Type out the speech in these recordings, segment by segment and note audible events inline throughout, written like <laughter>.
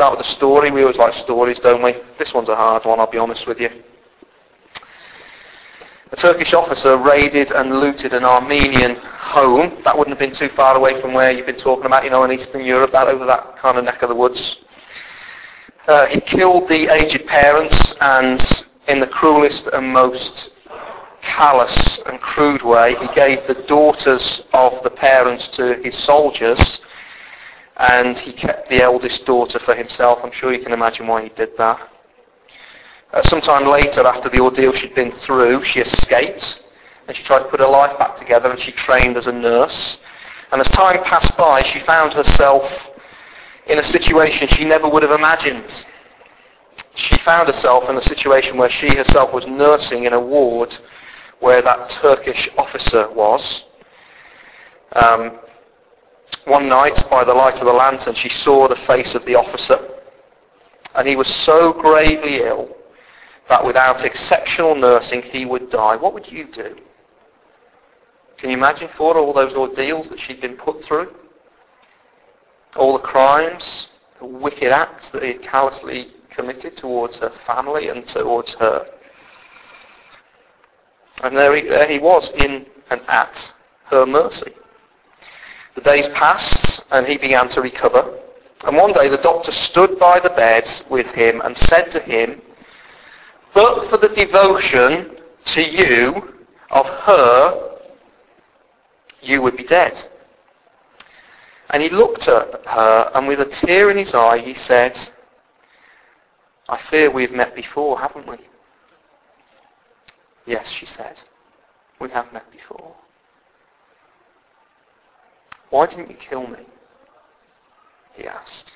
start with a story. We always like stories, don't we? This one's a hard one, I'll be honest with you. A Turkish officer raided and looted an Armenian home. That wouldn't have been too far away from where you've been talking about, you know, in Eastern Europe, that over that kind of neck of the woods. Uh, he killed the aged parents and in the cruelest and most callous and crude way, he gave the daughters of the parents to his soldiers and he kept the eldest daughter for himself. I'm sure you can imagine why he did that. Uh, sometime later, after the ordeal she'd been through, she escaped and she tried to put her life back together and she trained as a nurse. And as time passed by, she found herself in a situation she never would have imagined. She found herself in a situation where she herself was nursing in a ward where that Turkish officer was. Um, one night, by the light of the lantern, she saw the face of the officer, and he was so gravely ill that without exceptional nursing he would die. What would you do? Can you imagine for all those ordeals that she'd been put through? All the crimes, the wicked acts that he had callously committed towards her family and towards her. And there he, there he was in and at her mercy. The days passed and he began to recover. And one day the doctor stood by the bed with him and said to him, but for the devotion to you of her, you would be dead. And he looked at her, and with a tear in his eye, he said, I fear we've met before, haven't we? Yes, she said. We have met before. Why didn't you kill me? He asked.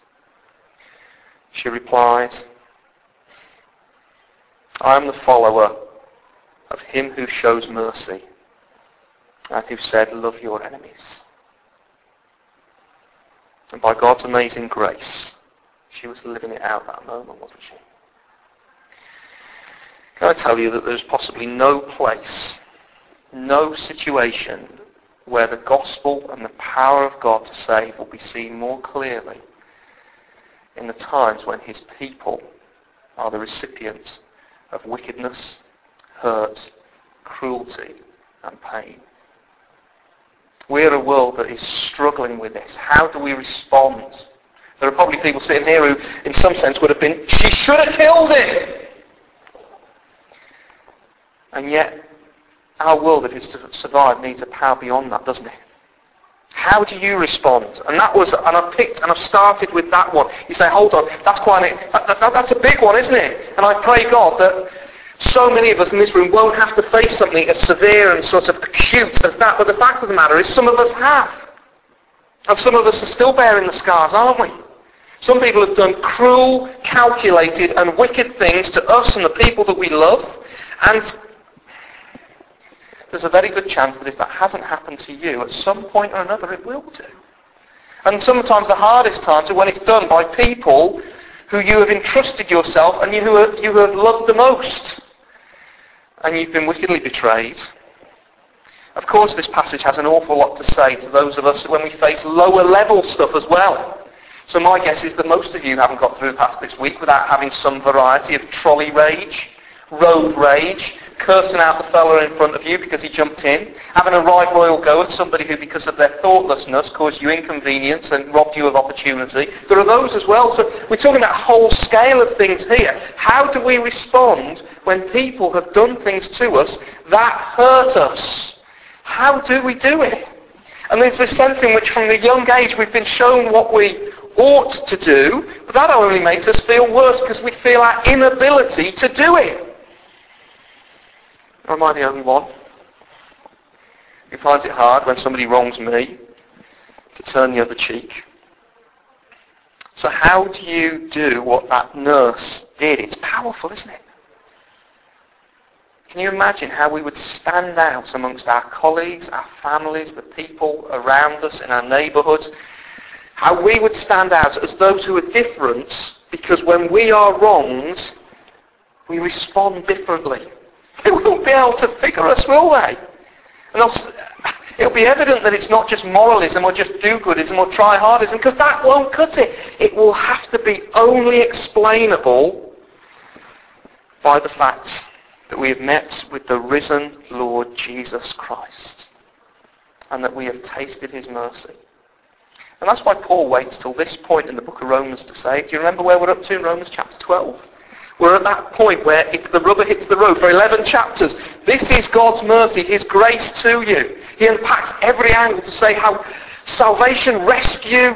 She replied, I am the follower of him who shows mercy and who said, love your enemies. And by God's amazing grace, she was living it out that moment, wasn't she? Can I tell you that there's possibly no place, no situation where the gospel and the power of God to save will be seen more clearly in the times when his people are the recipients of wickedness, hurt, cruelty, and pain. We're a world that is struggling with this. How do we respond? There are probably people sitting here who, in some sense, would have been, she should have killed him! And yet, our world, if it's to survive, needs a power beyond that, doesn't it? How do you respond? And that was, and I've picked, and I've started with that one. You say, hold on, that's quite, that, that, that's a big one, isn't it? And I pray God that so many of us in this room won't have to face something as severe and sort of acute as that. But the fact of the matter is, some of us have. And some of us are still bearing the scars, aren't we? Some people have done cruel, calculated, and wicked things to us and the people that we love. And there's a very good chance that if that hasn't happened to you, at some point or another it will do. And sometimes the hardest times are when it's done by people who you have entrusted yourself and you who you have loved the most. And you've been wickedly betrayed. Of course, this passage has an awful lot to say to those of us when we face lower level stuff as well. So my guess is that most of you haven't got through past this week without having some variety of trolley rage, road rage, cursing out the fellow in front of you because he jumped in, having a right royal go at somebody who, because of their thoughtlessness, caused you inconvenience and robbed you of opportunity. There are those as well. So we're talking about a whole scale of things here. How do we respond when people have done things to us that hurt us? How do we do it? And there's this sense in which from a young age we've been shown what we ought to do, but that only makes us feel worse because we feel our inability to do it. Am I the only one who finds it hard when somebody wrongs me to turn the other cheek? So how do you do what that nurse did? It's powerful, isn't it? Can you imagine how we would stand out amongst our colleagues, our families, the people around us in our neighbourhood? How we would stand out as those who are different because when we are wronged, we respond differently. They won't be able to figure us, will they? And It'll be evident that it's not just moralism or just do-goodism or try-hardism because that won't cut it. It will have to be only explainable by the fact that we have met with the risen Lord Jesus Christ and that we have tasted his mercy. And that's why Paul waits till this point in the book of Romans to say, do you remember where we're up to in Romans chapter 12? We're at that point where it's the rubber hits the road for 11 chapters. This is God's mercy, His grace to you. He unpacks every angle to say how salvation, rescue,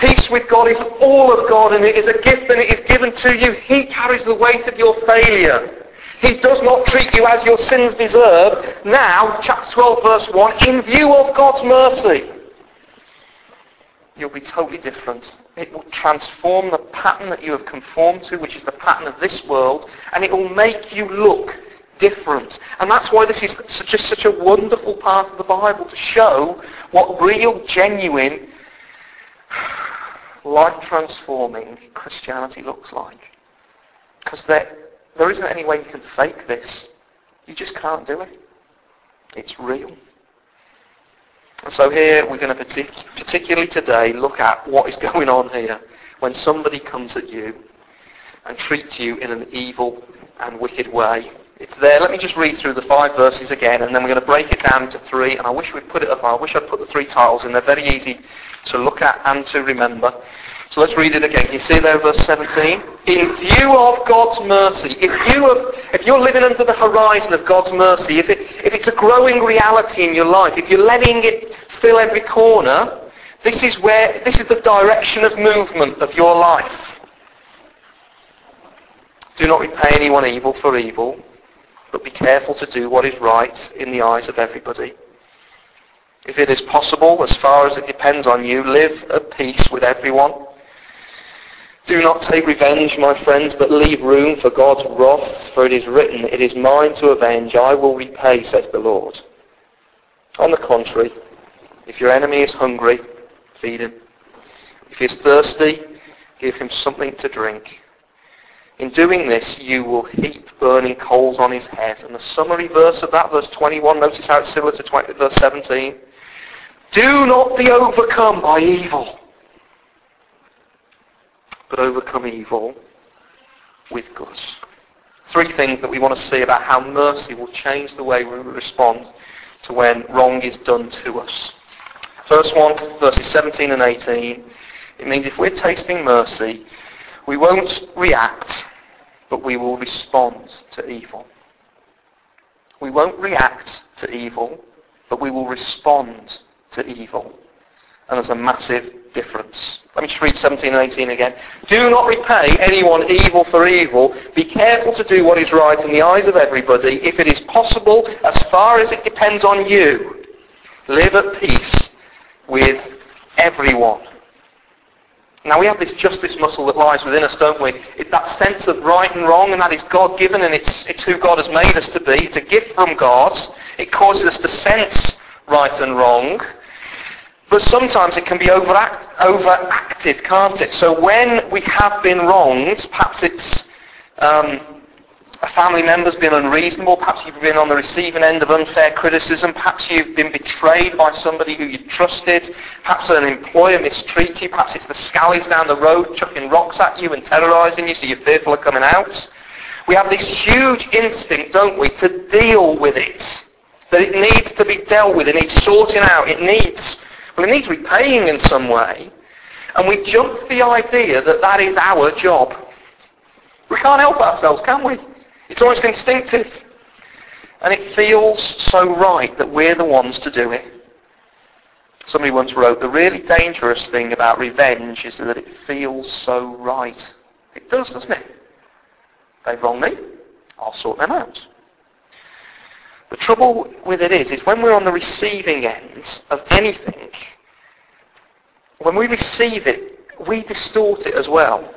peace with God is all of God and it is a gift and it is given to you. He carries the weight of your failure. He does not treat you as your sins deserve. Now, chapter 12 verse 1, in view of God's mercy, you'll be totally different it will transform the pattern that you have conformed to, which is the pattern of this world, and it will make you look different. And that's why this is such a, such a wonderful part of the Bible, to show what real, genuine, life-transforming Christianity looks like. Because there, there isn't any way you can fake this. You just can't do it. It's real. And so here we're going to particularly today look at what is going on here when somebody comes at you and treats you in an evil and wicked way. It's there. Let me just read through the five verses again and then we're going to break it down into three and I wish we'd put it up. I wish I'd put the three titles in. They're very easy to look at and to remember. So let's read it again. You see there verse 17? In view of God's mercy, if, you have, if you're living under the horizon of God's mercy, if, it, if it's a growing reality in your life, if you're letting it fill every corner, this is where, this is the direction of movement of your life. Do not repay anyone evil for evil, but be careful to do what is right in the eyes of everybody. If it is possible, as far as it depends on you, live at peace with everyone. Do not take revenge, my friends, but leave room for God's wrath, for it is written, It is mine to avenge, I will repay, says the Lord. On the contrary, if your enemy is hungry, feed him. If he is thirsty, give him something to drink. In doing this, you will heap burning coals on his head. And the summary verse of that, verse 21, notice how it's similar to 20, verse 17. Do not be overcome by evil but overcome evil with good. Three things that we want to see about how mercy will change the way we respond to when wrong is done to us. First one, verses 17 and 18. It means if we're tasting mercy, we won't react, but we will respond to evil. We won't react to evil, but we will respond to evil. And there's a massive difference. Let me just read 17 and 18 again. Do not repay anyone evil for evil. Be careful to do what is right in the eyes of everybody. If it is possible, as far as it depends on you, live at peace with everyone. Now we have this justice muscle that lies within us, don't we? It's that sense of right and wrong, and that is God-given, and it's, it's who God has made us to be. It's a gift from God. It causes us to sense right and wrong. But sometimes it can be overact, overacted, can't it? So when we have been wronged, perhaps it's um, a family member's been unreasonable, perhaps you've been on the receiving end of unfair criticism, perhaps you've been betrayed by somebody who you trusted, perhaps an employer mistreats you, perhaps it's the scallies down the road chucking rocks at you and terrorising you so you're fearful of coming out. We have this huge instinct, don't we, to deal with it. That it needs to be dealt with, it needs sorting out, it needs well, it needs repaying in some way. And we jump to the idea that that is our job. We can't help ourselves, can we? It's almost instinctive. And it feels so right that we're the ones to do it. Somebody once wrote, the really dangerous thing about revenge is that it feels so right. It does, doesn't it? They've wronged me. I'll sort them out. The trouble with it is, is when we're on the receiving end of anything, when we receive it, we distort it as well.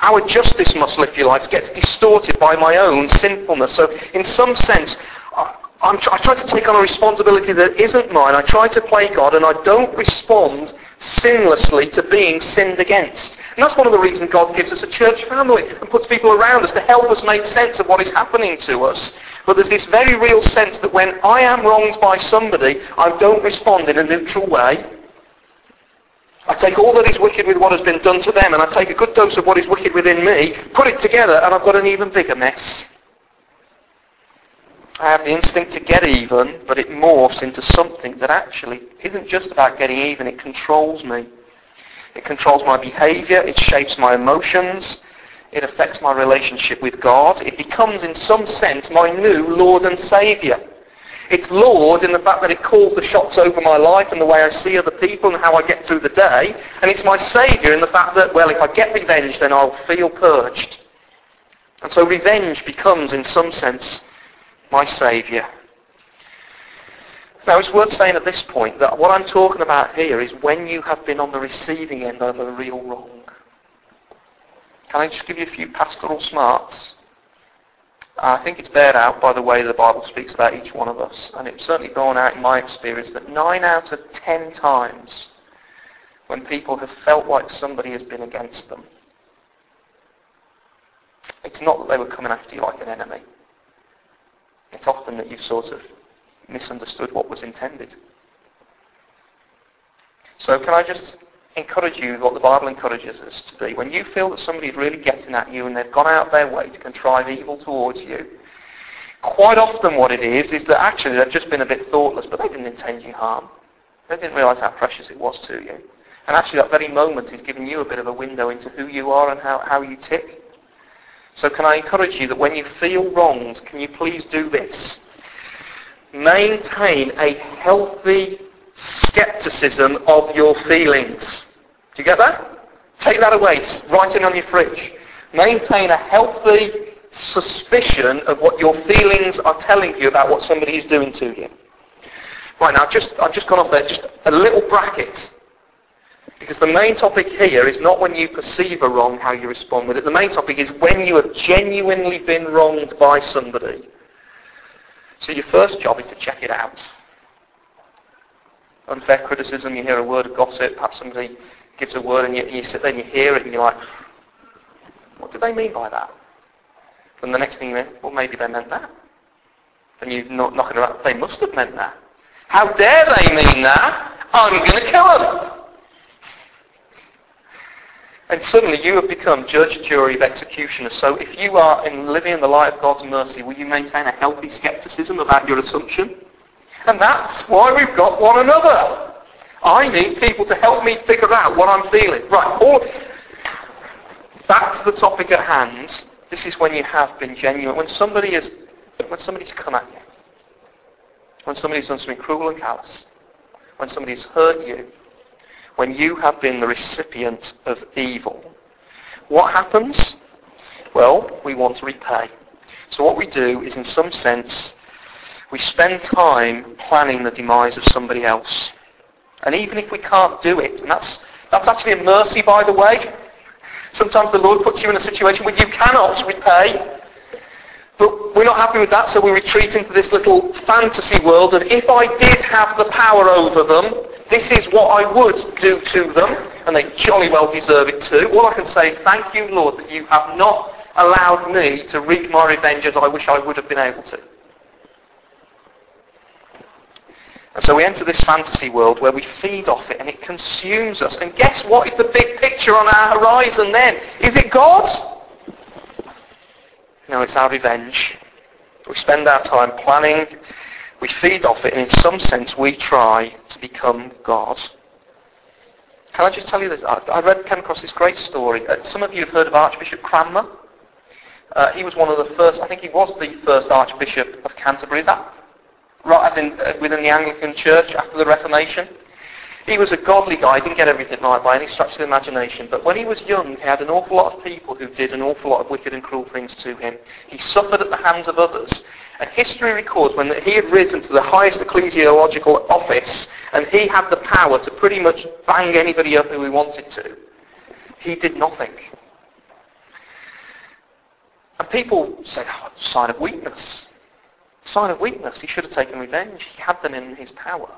Our justice muscle, if you like, gets distorted by my own sinfulness. So in some sense, I, I try to take on a responsibility that isn't mine. I try to play God and I don't respond sinlessly to being sinned against. And that's one of the reasons God gives us a church family and puts people around us to help us make sense of what is happening to us. But there's this very real sense that when I am wronged by somebody, I don't respond in a neutral way. I take all that is wicked with what has been done to them, and I take a good dose of what is wicked within me, put it together, and I've got an even bigger mess. I have the instinct to get even, but it morphs into something that actually isn't just about getting even, it controls me. It controls my behavior, it shapes my emotions, it affects my relationship with God. It becomes, in some sense, my new Lord and Saviour. It's Lord in the fact that it calls the shots over my life and the way I see other people and how I get through the day. And it's my Saviour in the fact that, well, if I get revenge, then I'll feel purged. And so revenge becomes, in some sense, my Saviour. Now, it's worth saying at this point that what I'm talking about here is when you have been on the receiving end of a real wrong. Can I just give you a few pastoral smarts? I think it's bared out by the way the Bible speaks about each one of us. And it's certainly borne out in my experience that nine out of ten times when people have felt like somebody has been against them, it's not that they were coming after you like an enemy. It's often that you've sort of misunderstood what was intended. So can I just encourage you what the Bible encourages us to be? When you feel that somebody's really getting at you and they've gone out their way to contrive evil towards you, quite often what it is is that actually they've just been a bit thoughtless, but they didn't intend you harm. They didn't realise how precious it was to you. And actually that very moment is giving you a bit of a window into who you are and how, how you tick. So can I encourage you that when you feel wronged, can you please do this? Maintain a healthy skepticism of your feelings. Do you get that? Take that away. Write it on your fridge. Maintain a healthy suspicion of what your feelings are telling you about what somebody is doing to you. Right now, I've just, I've just gone off there, just a little bracket. Because the main topic here is not when you perceive a wrong, how you respond with it. The main topic is when you have genuinely been wronged by somebody. So your first job is to check it out. Unfair criticism, you hear a word of gossip, perhaps somebody gives a word and you, you sit there and you hear it and you're like, what do they mean by that? And the next thing you know, well maybe they meant that. And you're not knocking around, they must have meant that. How dare they mean that? I'm going to kill them. And suddenly you have become judge, jury of executioner. So if you are in living in the light of God's mercy, will you maintain a healthy skepticism about your assumption? And that's why we've got one another. I need people to help me figure out what I'm feeling. Right, all, back to the topic at hand. This is when you have been genuine. When somebody is, when somebody's come at you. When somebody's done something cruel and callous. When somebody's hurt you when you have been the recipient of evil. What happens? Well, we want to repay. So what we do is, in some sense, we spend time planning the demise of somebody else. And even if we can't do it, and that's, that's actually a mercy, by the way. Sometimes the Lord puts you in a situation where you cannot repay. But we're not happy with that, so we retreat into this little fantasy world of if I did have the power over them, this is what I would do to them, and they jolly well deserve it too. All I can say thank you, Lord, that you have not allowed me to wreak my revenge as I wish I would have been able to. And so we enter this fantasy world where we feed off it and it consumes us. And guess what is the big picture on our horizon then? Is it God? No, it's our revenge. We spend our time planning we feed off it, and in some sense we try to become God. Can I just tell you this? I read, came across this great story. Uh, some of you have heard of Archbishop Cranmer. Uh, he was one of the first, I think he was the first Archbishop of Canterbury. Is that right in, uh, within the Anglican Church after the Reformation? He was a godly guy. He didn't get everything right by any stretch of the imagination. But when he was young, he had an awful lot of people who did an awful lot of wicked and cruel things to him. He suffered at the hands of others. And history records when he had risen to the highest ecclesiological office and he had the power to pretty much bang anybody up who he wanted to, he did nothing. And people said, oh, sign of weakness. Sign of weakness. He should have taken revenge. He had them in his power.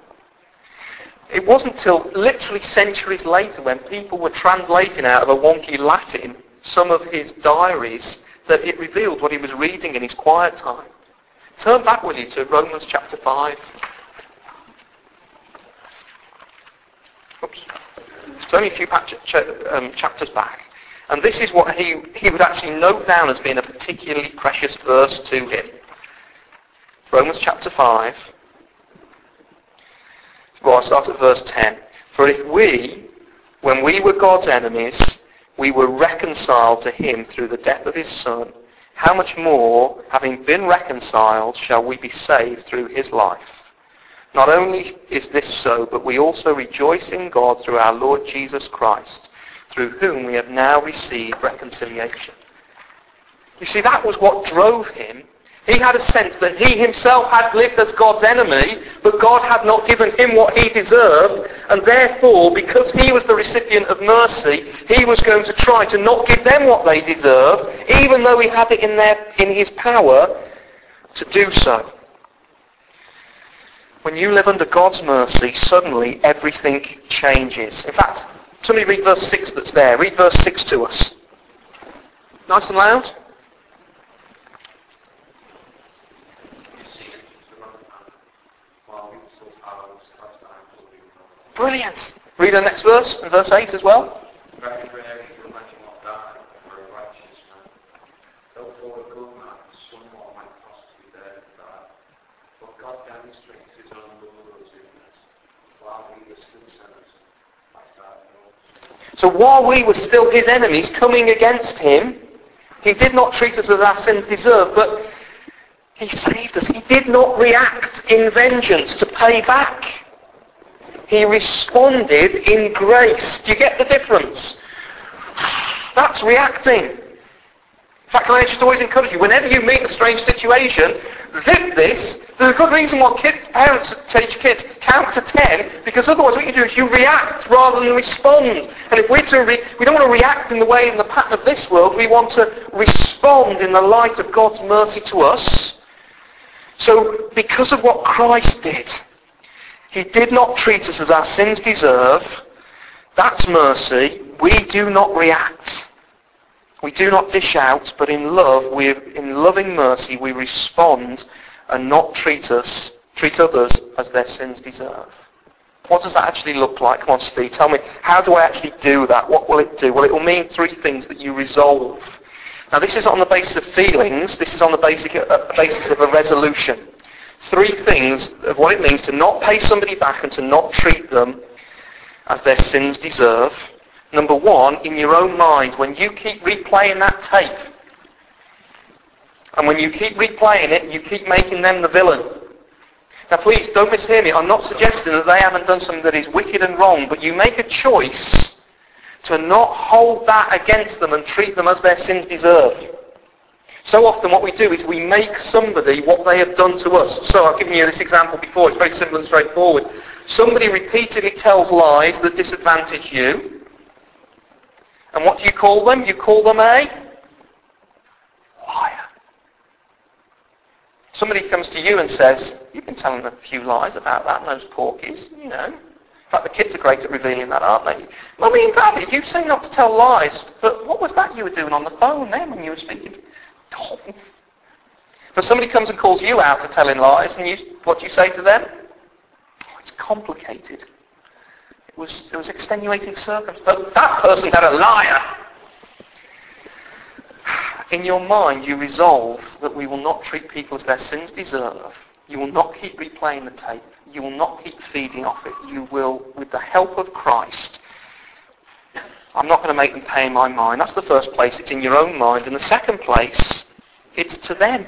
it wasn't until literally centuries later when people were translating out of a wonky Latin some of his diaries that it revealed what he was reading in his quiet time. Turn back, will you, to Romans chapter 5. Oops. It's only a few um, chapters back. And this is what he, he would actually note down as being a particularly precious verse to him. Romans chapter 5. Well, I'll start at verse 10. For if we, when we were God's enemies, we were reconciled to him through the death of his Son, how much more, having been reconciled, shall we be saved through his life? Not only is this so, but we also rejoice in God through our Lord Jesus Christ, through whom we have now received reconciliation. You see, that was what drove him he had a sense that he himself had lived as God's enemy, but God had not given him what he deserved, and therefore, because he was the recipient of mercy, he was going to try to not give them what they deserved, even though he had it in, their, in his power to do so. When you live under God's mercy, suddenly everything changes. In fact, somebody read verse 6 that's there. Read verse 6 to us. Nice and loud. Brilliant. Read the next verse, and verse 8 as well. So while we were still his enemies coming against him, he did not treat us as our sins deserved, but he saved us. He did not react in vengeance to pay back. He responded in grace. Do you get the difference? That's reacting. In fact, I just always encourage you, whenever you meet a strange situation, zip this. There's a good reason why kid, parents teach kids count to ten, because otherwise what you do is you react rather than respond. And if we're to re- we don't want to react in the way in the pattern of this world, we want to respond in the light of God's mercy to us. So because of what Christ did, he did not treat us as our sins deserve. That's mercy. We do not react. We do not dish out, but in love, we, in loving mercy, we respond and not treat us, treat others as their sins deserve. What does that actually look like? Come on, Steve, tell me, how do I actually do that? What will it do? Well, it will mean three things that you resolve. Now, this is on the basis of feelings. This is on the basic, uh, basis of a resolution three things of what it means to not pay somebody back and to not treat them as their sins deserve. Number one, in your own mind, when you keep replaying that tape, and when you keep replaying it, you keep making them the villain. Now please, don't mishear me. I'm not suggesting that they haven't done something that is wicked and wrong, but you make a choice to not hold that against them and treat them as their sins deserve. So often what we do is we make somebody what they have done to us. So I've given you this example before. It's very simple and straightforward. Somebody repeatedly tells lies that disadvantage you. And what do you call them? You call them a liar. Somebody comes to you and says, you've been telling a few lies about that and those porkies, you know. In fact, the kids are great at revealing that, aren't they? Mummy and Daddy, you say not to tell lies, but what was that you were doing on the phone then when you were speaking? But somebody comes and calls you out for telling lies, and you, what do you say to them? Oh, it's complicated. It was, it was extenuating circumstances. But that person had a liar. In your mind, you resolve that we will not treat people as their sins deserve. You will not keep replaying the tape. You will not keep feeding off it. You will, with the help of Christ, I'm not going to make them pay my mind. That's the first place. It's in your own mind. And the second place, it's to them.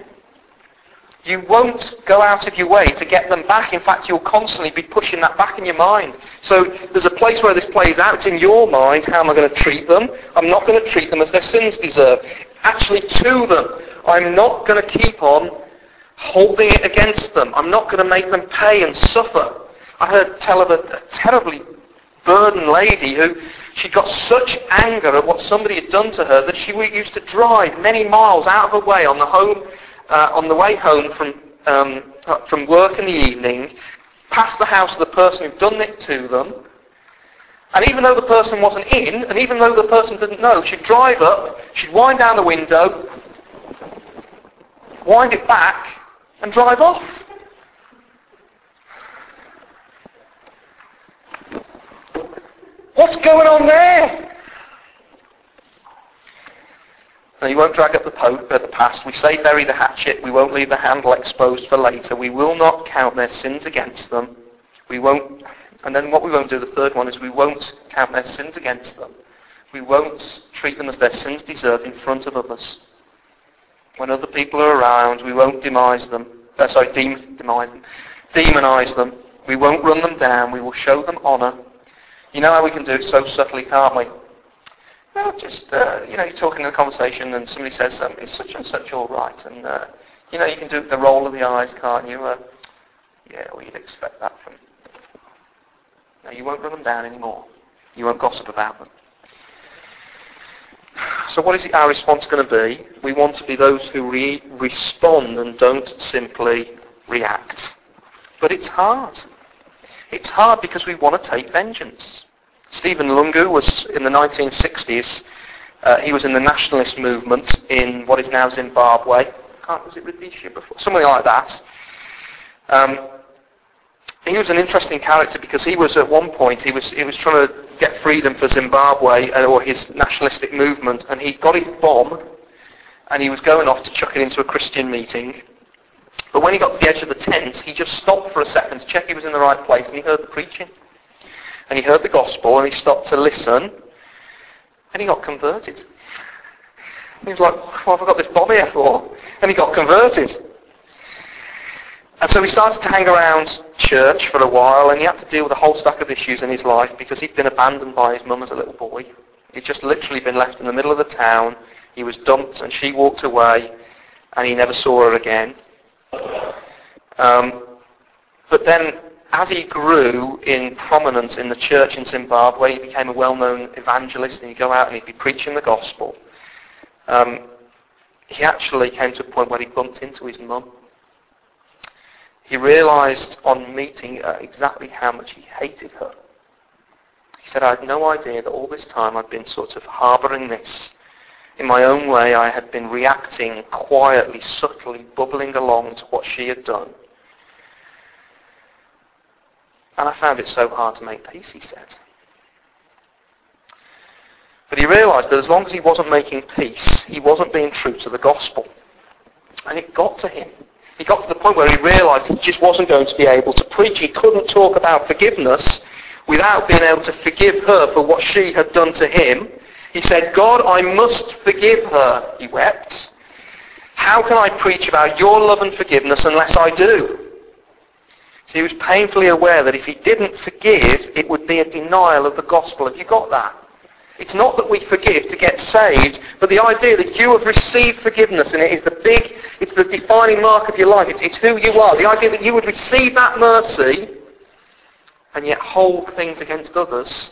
You won't go out of your way to get them back. In fact, you'll constantly be pushing that back in your mind. So there's a place where this plays out. It's in your mind. How am I going to treat them? I'm not going to treat them as their sins deserve. Actually, to them. I'm not going to keep on holding it against them. I'm not going to make them pay and suffer. I heard tell of a, a terribly burdened lady who she got such anger at what somebody had done to her that she used to drive many miles out of her way on the home, uh, on the way home from um, from work in the evening, past the house of the person who'd done it to them. And even though the person wasn't in, and even though the person didn't know, she'd drive up, she'd wind down the window, wind it back, and drive off. What's going on there? Now, you won't drag up the, the past. We say bury the hatchet. We won't leave the handle exposed for later. We will not count their sins against them. We won't. And then what we won't do, the third one, is we won't count their sins against them. We won't treat them as their sins deserve in front of others. When other people are around, we won't demise them. Uh, sorry, dem- demise them. Demonize them. We won't run them down. We will show them honour. You know how we can do it so subtly, can't we? Just, uh, you know, you're talking in a conversation and somebody says, um, is such and such all right? And, uh, you know, you can do the roll of the eyes, can't you? Uh, yeah, well, you'd expect that from... No, you won't run them down anymore. You won't gossip about them. So what is our response going to be? We want to be those who re- respond and don't simply react. But it's hard. It's hard because we want to take vengeance. Stephen Lungu was in the 1960s. Uh, he was in the nationalist movement in what is now Zimbabwe. Can't, was it Rhodesia before? Something like that. Um, he was an interesting character because he was at one point he was he was trying to get freedom for Zimbabwe or his nationalistic movement, and he got his bomb, and he was going off to chuck it into a Christian meeting. But when he got to the edge of the tent, he just stopped for a second to check he was in the right place, and he heard the preaching and he heard the gospel and he stopped to listen and he got converted. He was like, what have I got this bomb here for? And he got converted. And so he started to hang around church for a while and he had to deal with a whole stack of issues in his life because he'd been abandoned by his mum as a little boy. He'd just literally been left in the middle of the town. He was dumped and she walked away and he never saw her again. Um, but then as he grew in prominence in the church in Zimbabwe, he became a well-known evangelist and he'd go out and he'd be preaching the gospel. Um, he actually came to a point where he bumped into his mum. He realized on meeting her exactly how much he hated her. He said, I had no idea that all this time I'd been sort of harboring this. In my own way, I had been reacting quietly, subtly, bubbling along to what she had done. And I found it so hard to make peace, he said. But he realized that as long as he wasn't making peace, he wasn't being true to the gospel. And it got to him. He got to the point where he realized he just wasn't going to be able to preach. He couldn't talk about forgiveness without being able to forgive her for what she had done to him. He said, God, I must forgive her, he wept. How can I preach about your love and forgiveness unless I do? So he was painfully aware that if he didn't forgive, it would be a denial of the gospel. Have you got that? It's not that we forgive to get saved, but the idea that you have received forgiveness and it is the big, it's the defining mark of your life. It's, it's who you are. The idea that you would receive that mercy and yet hold things against others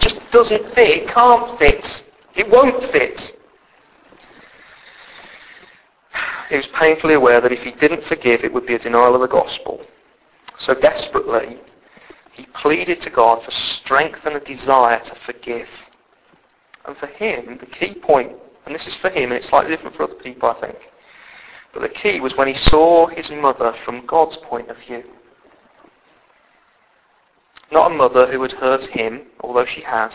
just doesn't fit. It can't fit. It won't fit. <sighs> He was painfully aware that if he didn't forgive, it would be a denial of the gospel. So desperately, he pleaded to God for strength and a desire to forgive. And for him, the key point, and this is for him, and it's slightly different for other people, I think, but the key was when he saw his mother from God's point of view. Not a mother who had hurt him, although she had,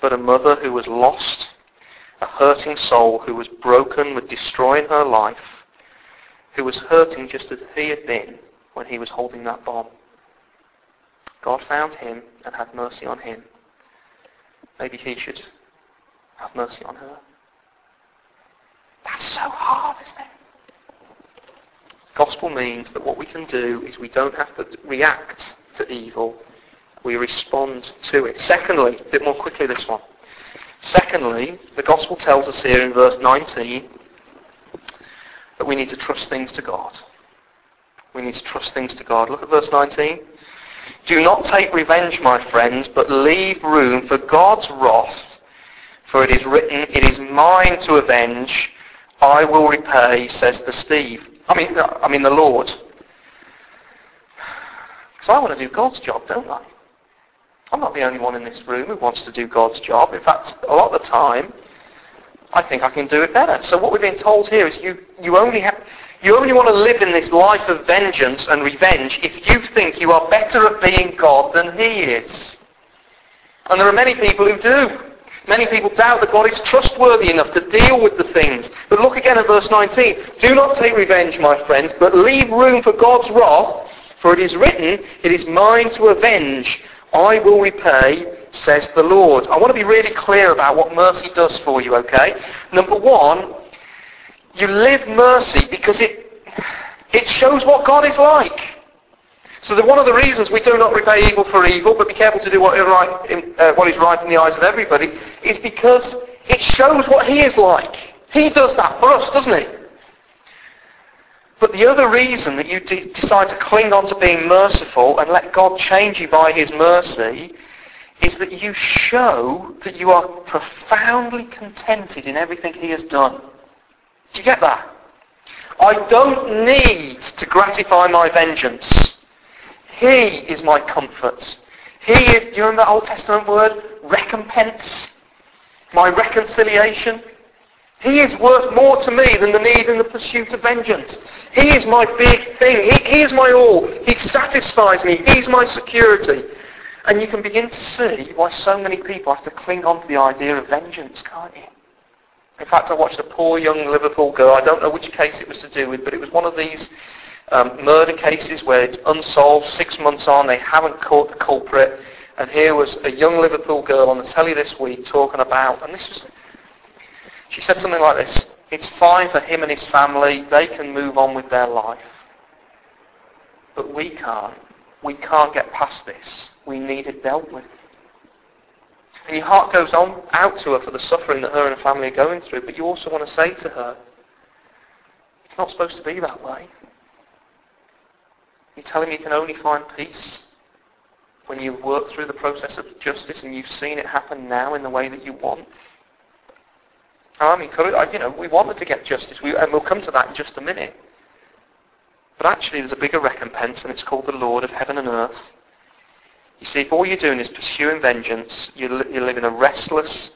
but a mother who was lost, a hurting soul who was broken with destroying her life, who was hurting just as he had been when he was holding that bomb. God found him and had mercy on him. Maybe he should have mercy on her. That's so hard, isn't it? Gospel means that what we can do is we don't have to react to evil. We respond to it. Secondly, a bit more quickly this one. Secondly, the gospel tells us here in verse 19 that we need to trust things to God. We need to trust things to God. Look at verse 19. Do not take revenge, my friends, but leave room for God's wrath. For it is written, It is mine to avenge. I will repay, says the Steve. I mean, uh, I mean the Lord. Because I want to do God's job, don't I? I'm not the only one in this room who wants to do God's job. In fact, a lot of the time, I think I can do it better. So what we're being told here is you, you only have, you only want to live in this life of vengeance and revenge if you think you are better at being God than He is. And there are many people who do. Many people doubt that God is trustworthy enough to deal with the things. But look again at verse 19. Do not take revenge, my friends, but leave room for God's wrath, for it is written, It is mine to avenge. I will repay, says the Lord. I want to be really clear about what mercy does for you, okay? Number one, you live mercy because it, it shows what God is like. So that one of the reasons we do not repay evil for evil, but be careful to do what is right in, uh, what is right in the eyes of everybody, is because it shows what He is like. He does that for us, doesn't He? But the other reason that you de- decide to cling on to being merciful and let God change you by His mercy is that you show that you are profoundly contented in everything He has done. Do you get that? I don't need to gratify my vengeance. He is my comfort. He is, you remember that Old Testament word? Recompense. My reconciliation. He is worth more to me than the need and the pursuit of vengeance. He is my big thing. He, he is my all. He satisfies me. He's my security. And you can begin to see why so many people have to cling on to the idea of vengeance, can't you? In fact, I watched a poor young Liverpool girl. I don't know which case it was to do with, but it was one of these um, murder cases where it's unsolved, six months on, they haven't caught the culprit. And here was a young Liverpool girl on the telly this week talking about, and this was, she said something like this, it's fine for him and his family, they can move on with their life. But we can't. We can't get past this. We need it dealt with. And your heart goes on out to her for the suffering that her and her family are going through, but you also want to say to her, it's not supposed to be that way. You're telling me you can only find peace when you've worked through the process of justice and you've seen it happen now in the way that you want. I mean, you know, we wanted to get justice, we, and we'll come to that in just a minute. But actually, there's a bigger recompense, and it's called the Lord of heaven and earth. You see, if all you're doing is pursuing vengeance, you're, you're living a restless,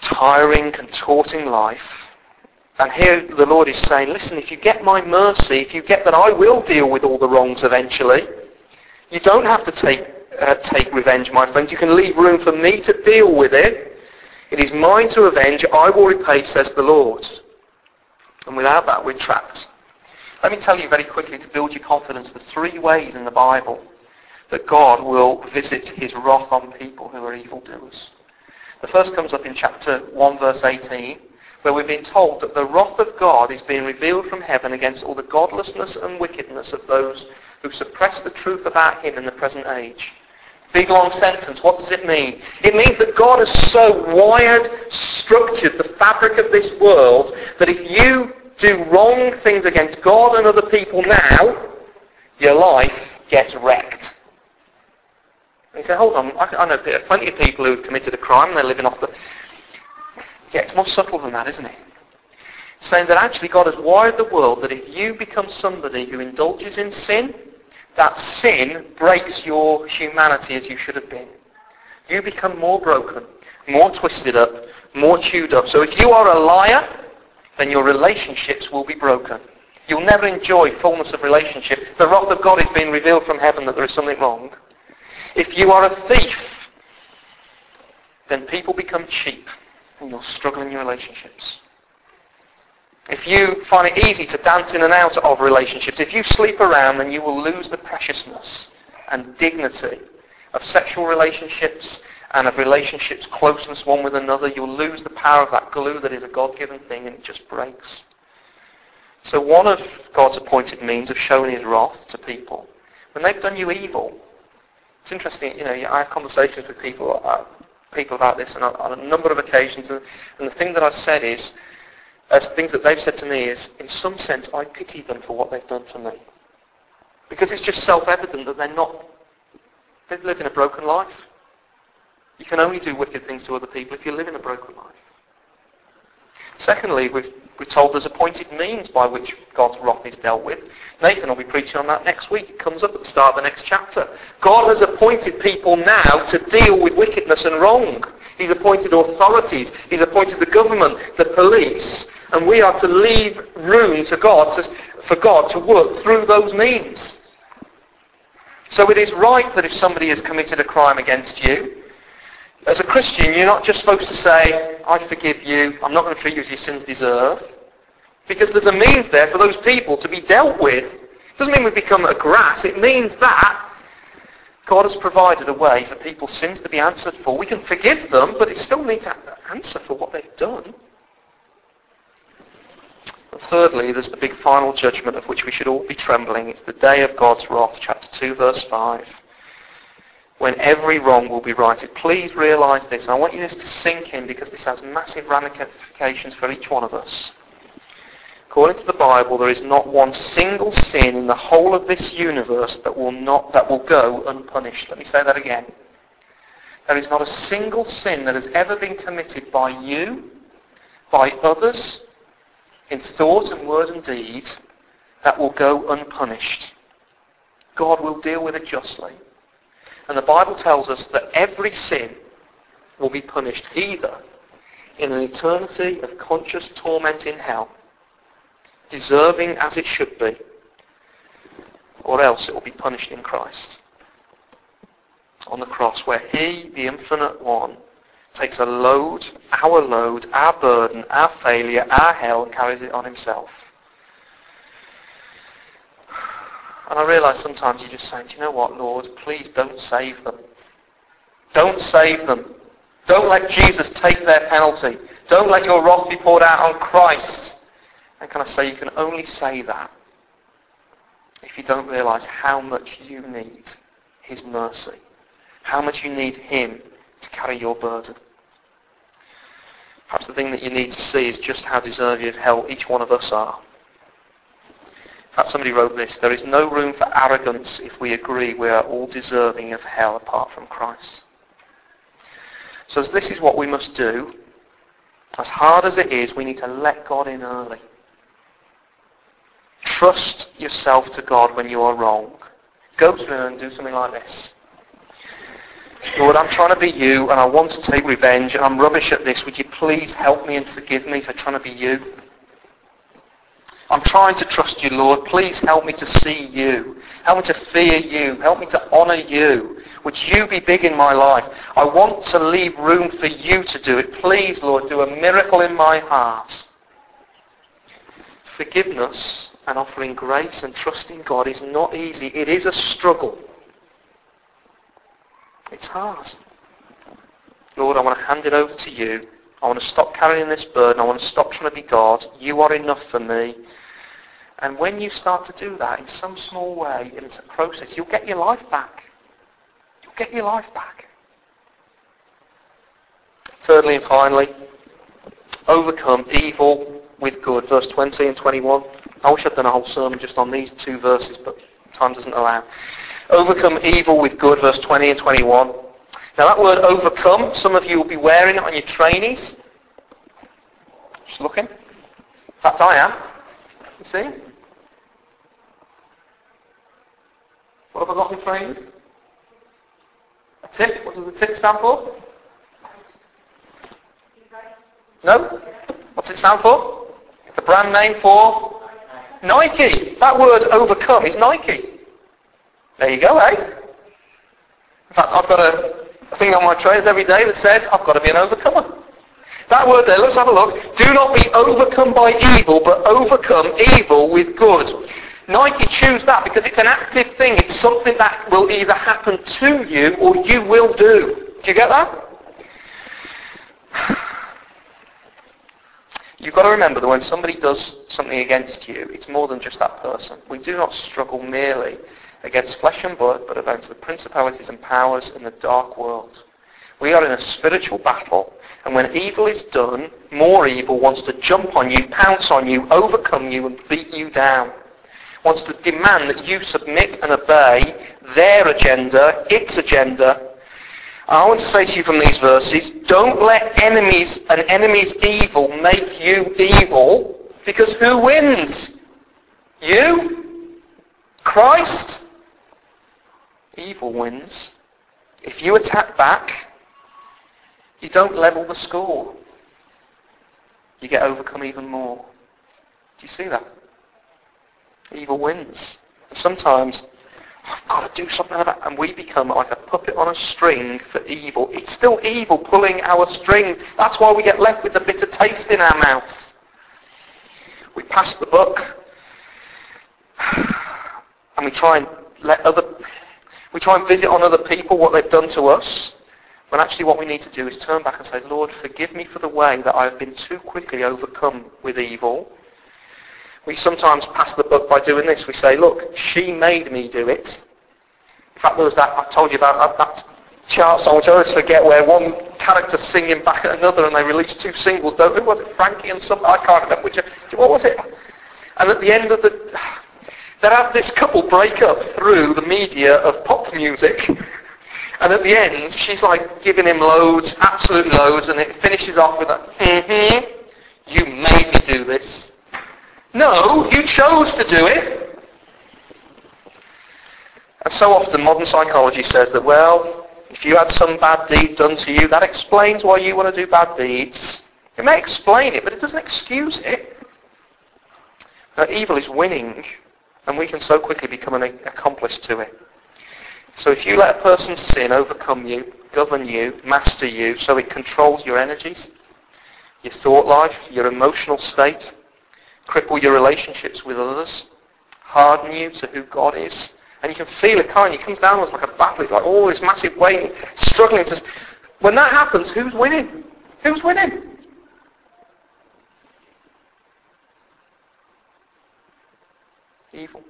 tiring, contorting life and here the Lord is saying, listen, if you get my mercy, if you get that I will deal with all the wrongs eventually, you don't have to take, uh, take revenge, my friends. You can leave room for me to deal with it. It is mine to avenge. I will repay, says the Lord. And without that, we're trapped. Let me tell you very quickly to build your confidence the three ways in the Bible that God will visit his wrath on people who are evildoers. The first comes up in chapter 1 verse 18 where we've been told that the wrath of God is being revealed from heaven against all the godlessness and wickedness of those who suppress the truth about him in the present age. Big long sentence. What does it mean? It means that God has so wired, structured the fabric of this world that if you do wrong things against God and other people now, your life gets wrecked. And you say, hold on, I, know plenty of people who've committed a crime and they're living off the yeah, it's more subtle than that, isn't it? Saying that actually God has wired the world that if you become somebody who indulges in sin, that sin breaks your humanity as you should have been. You become more broken, more twisted up, more chewed up. So if you are a liar, then your relationships will be broken. You'll never enjoy fullness of relationship. The wrath of God is being revealed from heaven that there is something wrong. If you are a thief, then people become cheap and you'll struggle in your relationships. If you find it easy to dance in and out of relationships, if you sleep around, then you will lose the preciousness and dignity of sexual relationships and of relationships, closeness one with another. You'll lose the power of that glue that is a God-given thing and it just breaks. So one of God's appointed means of showing his wrath to people, when they've done you evil, it's interesting, you know, I have conversations with people uh, people about this on a, on a number of occasions, and, and, the thing that I've said is, as things that they've said to me is, in some sense, I pity them for what they've done for me. Because it's just self-evident that they're not, they live in a broken life. You can only do wicked things to other people if you live in a broken life. Secondly, We're told there's appointed means by which God's wrath is dealt with. Nathan will be preaching on that next week. It comes up at the start of the next chapter. God has appointed people now to deal with wickedness and wrong. He's appointed authorities. He's appointed the government, the police, and we are to leave room to God to, for God to work through those means. So it is right that if somebody has committed a crime against you, as a Christian, you're not just supposed to say, I forgive you, I'm not going to treat you as your sins deserve. Because there's a means there for those people to be dealt with. It doesn't mean we become a grass. It means that God has provided a way for people's sins to be answered for. We can forgive them, but it still needs to answer for what they've done. And thirdly, there's the big final judgment of which we should all be trembling. It's the day of God's wrath, chapter 2, verse 5, when every wrong will be righted. Please realize this. And I want you this to sink in because this has massive ramifications for each one of us. According to the Bible, there is not one single sin in the whole of this universe that will not that will go unpunished. Let me say that again. There is not a single sin that has ever been committed by you, by others, in thought and word and deed that will go unpunished. God will deal with it justly. And the Bible tells us that every sin will be punished either in an eternity of conscious torment in hell, deserving as it should be, or else it will be punished in Christ on the cross where he, the infinite one, takes a load, our load, our burden, our failure, our hell, and carries it on himself. And I realise sometimes you're just saying, do you know what, Lord, please don't save them. Don't save them. Don't let Jesus take their penalty. Don't let your wrath be poured out on Christ. And can I say, you can only say that if you don't realise how much you need His mercy. How much you need Him to carry your burden. Perhaps the thing that you need to see is just how deserving of hell each one of us are. Fact, somebody wrote this, there is no room for arrogance if we agree we are all deserving of hell apart from Christ. So this is what we must do. As hard as it is, we need to let God in early. Trust yourself to God when you are wrong. Go to Him and do something like this. Lord, I'm trying to be you and I want to take revenge and I'm rubbish at this. Would you please help me and forgive me for trying to be you? I'm trying to trust you, Lord. Please help me to see you. Help me to fear you. Help me to honour you. Would you be big in my life? I want to leave room for you to do it. Please, Lord, do a miracle in my heart. Forgiveness and offering grace and trusting God is not easy. It is a struggle. It's hard. Lord, I want to hand it over to you. I want to stop carrying this burden. I want to stop trying to be God. You are enough for me. And when you start to do that in some small way, and it's a process, you'll get your life back. You'll get your life back. Thirdly and finally, overcome evil with good. Verse 20 and 21. I wish I'd done a whole sermon just on these two verses, but time doesn't allow. Overcome evil with good, verse 20 and 21. Now that word overcome, some of you will be wearing it on your trainees. Just looking. In fact, I am. You see? What got in trainees? A tick. What does the tick stand for? No? What's it stand for? It's the brand name for Nike. That word overcome is Nike. There you go, eh? In fact, I've got a thing on my trays every day that says, I've got to be an overcomer. That word there, let's have a look. Do not be overcome by evil, but overcome evil with good. Nike choose that because it's an active thing. It's something that will either happen to you or you will do. Do you get that? <sighs> You've got to remember that when somebody does something against you, it's more than just that person. We do not struggle merely against flesh and blood, but against the principalities and powers in the dark world. We are in a spiritual battle, and when evil is done, more evil wants to jump on you, pounce on you, overcome you, and beat you down. Wants to demand that you submit and obey their agenda, its agenda. I want to say to you from these verses, don't let enemies, an enemy's evil make you evil. Because who wins? You? Christ? Evil wins. If you attack back, you don't level the score. You get overcome even more. Do you see that? Evil wins. And sometimes I've got to do something about it. And we become like a puppet on a string for evil. It's still evil pulling our strings. That's why we get left with the bitter taste in our mouth. We pass the book <sighs> and we try and let other, we try and visit on other people what they've done to us. When actually what we need to do is turn back and say, Lord, forgive me for the way that I've been too quickly overcome with evil we sometimes pass the buck by doing this. We say, look, she made me do it. In fact, there was that, I told you about that, that chart song, which I always forget, where one character's singing back at another and they released two singles. Don't, who was it? Frankie and something? I can't remember which. What was it? And at the end of the... They have this couple break up through the media of pop music. And at the end, she's like giving him loads, absolute loads, and it finishes off with a, mm-hmm, you made me do this. No, you chose to do it. And so often modern psychology says that, well, if you had some bad deed done to you, that explains why you want to do bad deeds. It may explain it, but it doesn't excuse it. That evil is winning, and we can so quickly become an accomplice to it. So if you let a person's sin overcome you, govern you, master you, so it controls your energies, your thought life, your emotional state, cripple your relationships with others, harden you to who God is. And you can feel it coming. It comes down almost like a battle. It's like all this massive weight, struggling to... When that happens, who's winning? Who's winning? Evil.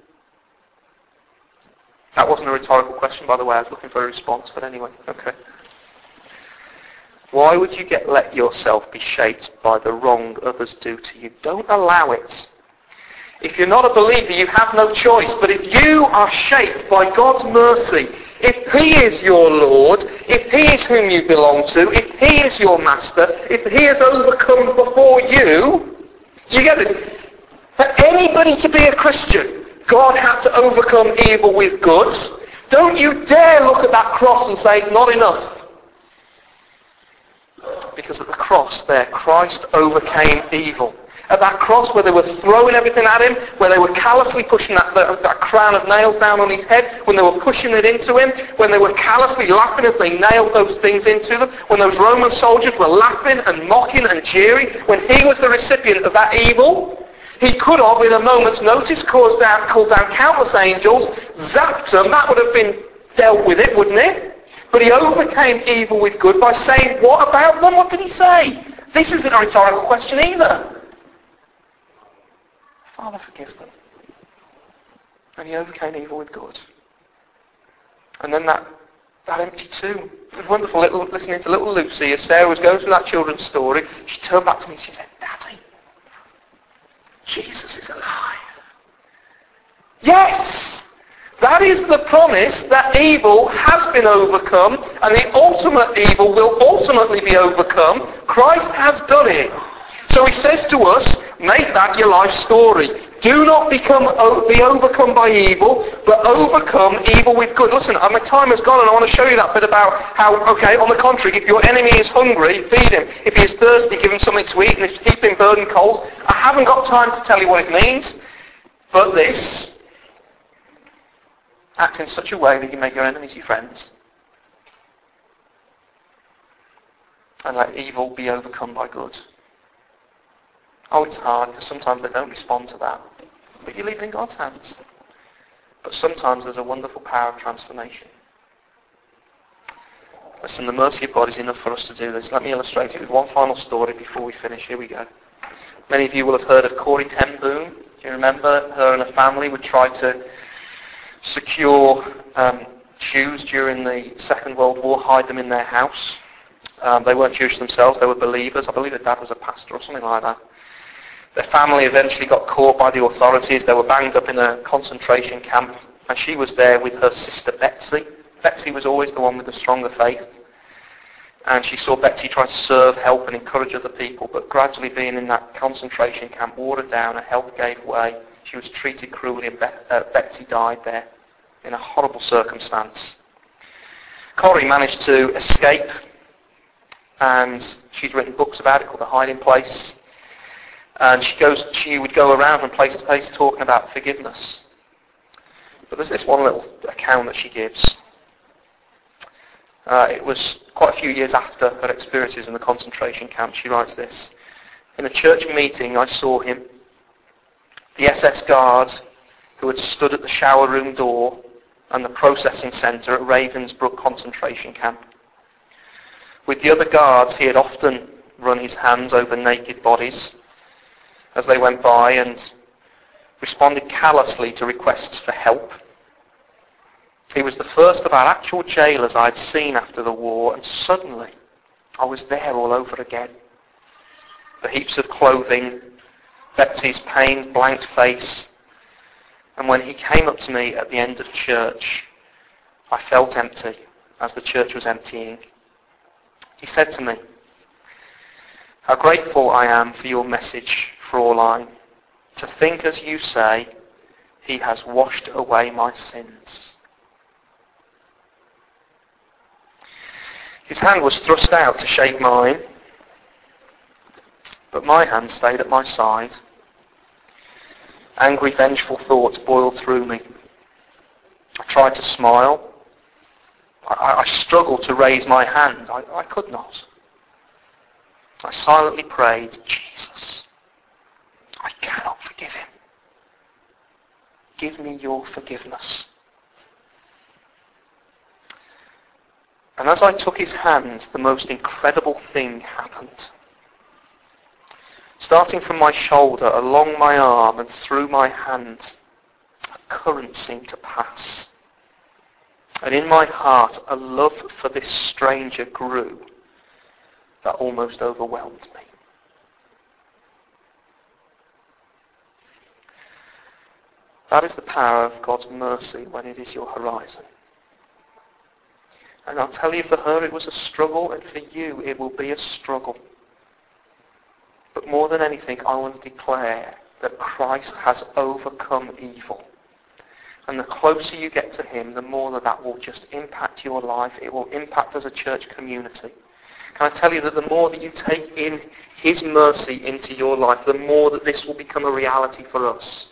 That wasn't a rhetorical question, by the way. I was looking for a response, but anyway, okay. Why would you get let yourself be shaped by the wrong others do to you? Don't allow it. If you're not a believer, you have no choice. But if you are shaped by God's mercy, if He is your Lord, if He is whom you belong to, if He is your Master, if He has overcome before you, you get it? For anybody to be a Christian, God had to overcome evil with good. Don't you dare look at that cross and say, not enough. Because at the cross there, Christ overcame evil. At that cross where they were throwing everything at him, where they were callously pushing that, that, that crown of nails down on his head, when they were pushing it into him, when they were callously laughing as they nailed those things into them, when those Roman soldiers were laughing and mocking and jeering, when he was the recipient of that evil, he could have, in a moment's notice, down, called down countless angels, zapped them, that would have been dealt with it, wouldn't it? But he overcame evil with good by saying, what about them? What did he say? This isn't a rhetorical question either. Father forgives them. And he overcame evil with good. And then that, that empty tomb. It was wonderful little, listening to little Lucy as Sarah was going through that children's story. She turned back to me and she said, Daddy, Jesus is alive. Yes! That is the promise that evil has been overcome and the ultimate evil will ultimately be overcome. Christ has done it. So he says to us, make that your life story. Do not become be overcome by evil, but overcome evil with good. Listen, uh, my time has gone and I want to show you that bit about how, okay, on the contrary, if your enemy is hungry, feed him. If he is thirsty, give him something to eat and if he's been burdened cold. I haven't got time to tell you what it means, but this, act in such a way that you make your enemies your friends. And let evil be overcome by good. Oh, it's hard because sometimes they don't respond to that. But you leave it in God's hands. But sometimes there's a wonderful power of transformation. Listen, the mercy of God is enough for us to do this. Let me illustrate it with one final story before we finish. Here we go. Many of you will have heard of Corrie ten Boom. Do you remember her and her family would try to secure um, Jews during the Second World War, hide them in their house. Um, they weren't Jewish themselves, they were believers. I believe her dad was a pastor or something like that. Their family eventually got caught by the authorities. They were banged up in a concentration camp, and she was there with her sister Betsy. Betsy was always the one with the stronger faith. and she saw Betsy try to serve, help and encourage other people, but gradually being in that concentration camp watered down, her health gave way, she was treated cruelly and Be- uh, Betsy died there in a horrible circumstance. Corrie managed to escape and she'd written books about it called The Hiding Place. And she goes, she would go around from place to place talking about forgiveness. But there's this one little account that she gives. Uh, it was quite a few years after her experiences in the concentration camp. She writes this. In a church meeting, I saw him, the SS guard who had stood at the shower room door and the processing centre at Ravensbrück concentration camp. With the other guards, he had often run his hands over naked bodies as they went by and responded callously to requests for help. He was the first of our actual jailers I'd seen after the war, and suddenly I was there all over again. The heaps of clothing, Betsy's pained, blank face, and when he came up to me at the end of church, I felt empty as the church was emptying. He said to me, How grateful I am for your message, Fraulein. To think, as you say, he has washed away my sins. His hand was thrust out to shake mine, but my hand stayed at my side. Angry, vengeful thoughts boiled through me. I tried to smile. I, I struggled to raise my hand. I, I could not. I silently prayed, Jesus, I cannot forgive him. Give me your forgiveness. And as I took his hand, the most incredible thing happened. Starting from my shoulder, along my arm, and through my hand, a current seemed to pass. And in my heart, a love for this stranger grew that almost overwhelmed me. That is the power of God's mercy when it is your horizon. And I'll tell you, for her it was a struggle, and for you it will be a struggle. But more than anything, I want to declare that Christ has overcome evil. And the closer you get to him, the more that that will just impact your life. It will impact as a church community. Can I tell you that the more that you take in his mercy into your life, the more that this will become a reality for us.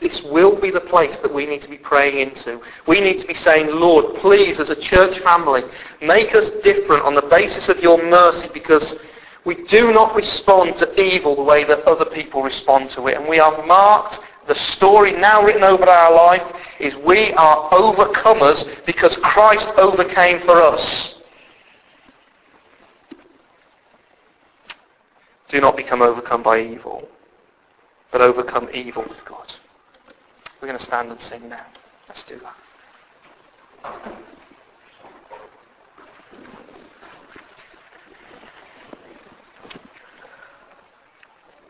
This will be the place that we need to be praying into. We need to be saying, Lord, please, as a church family, make us different on the basis of your mercy because we do not respond to evil the way that other people respond to it. And we are marked, the story now written over our life is we are overcomers because Christ overcame for us. Do not become overcome by evil, but overcome evil with God. We're going to stand and sing now. Let's do that.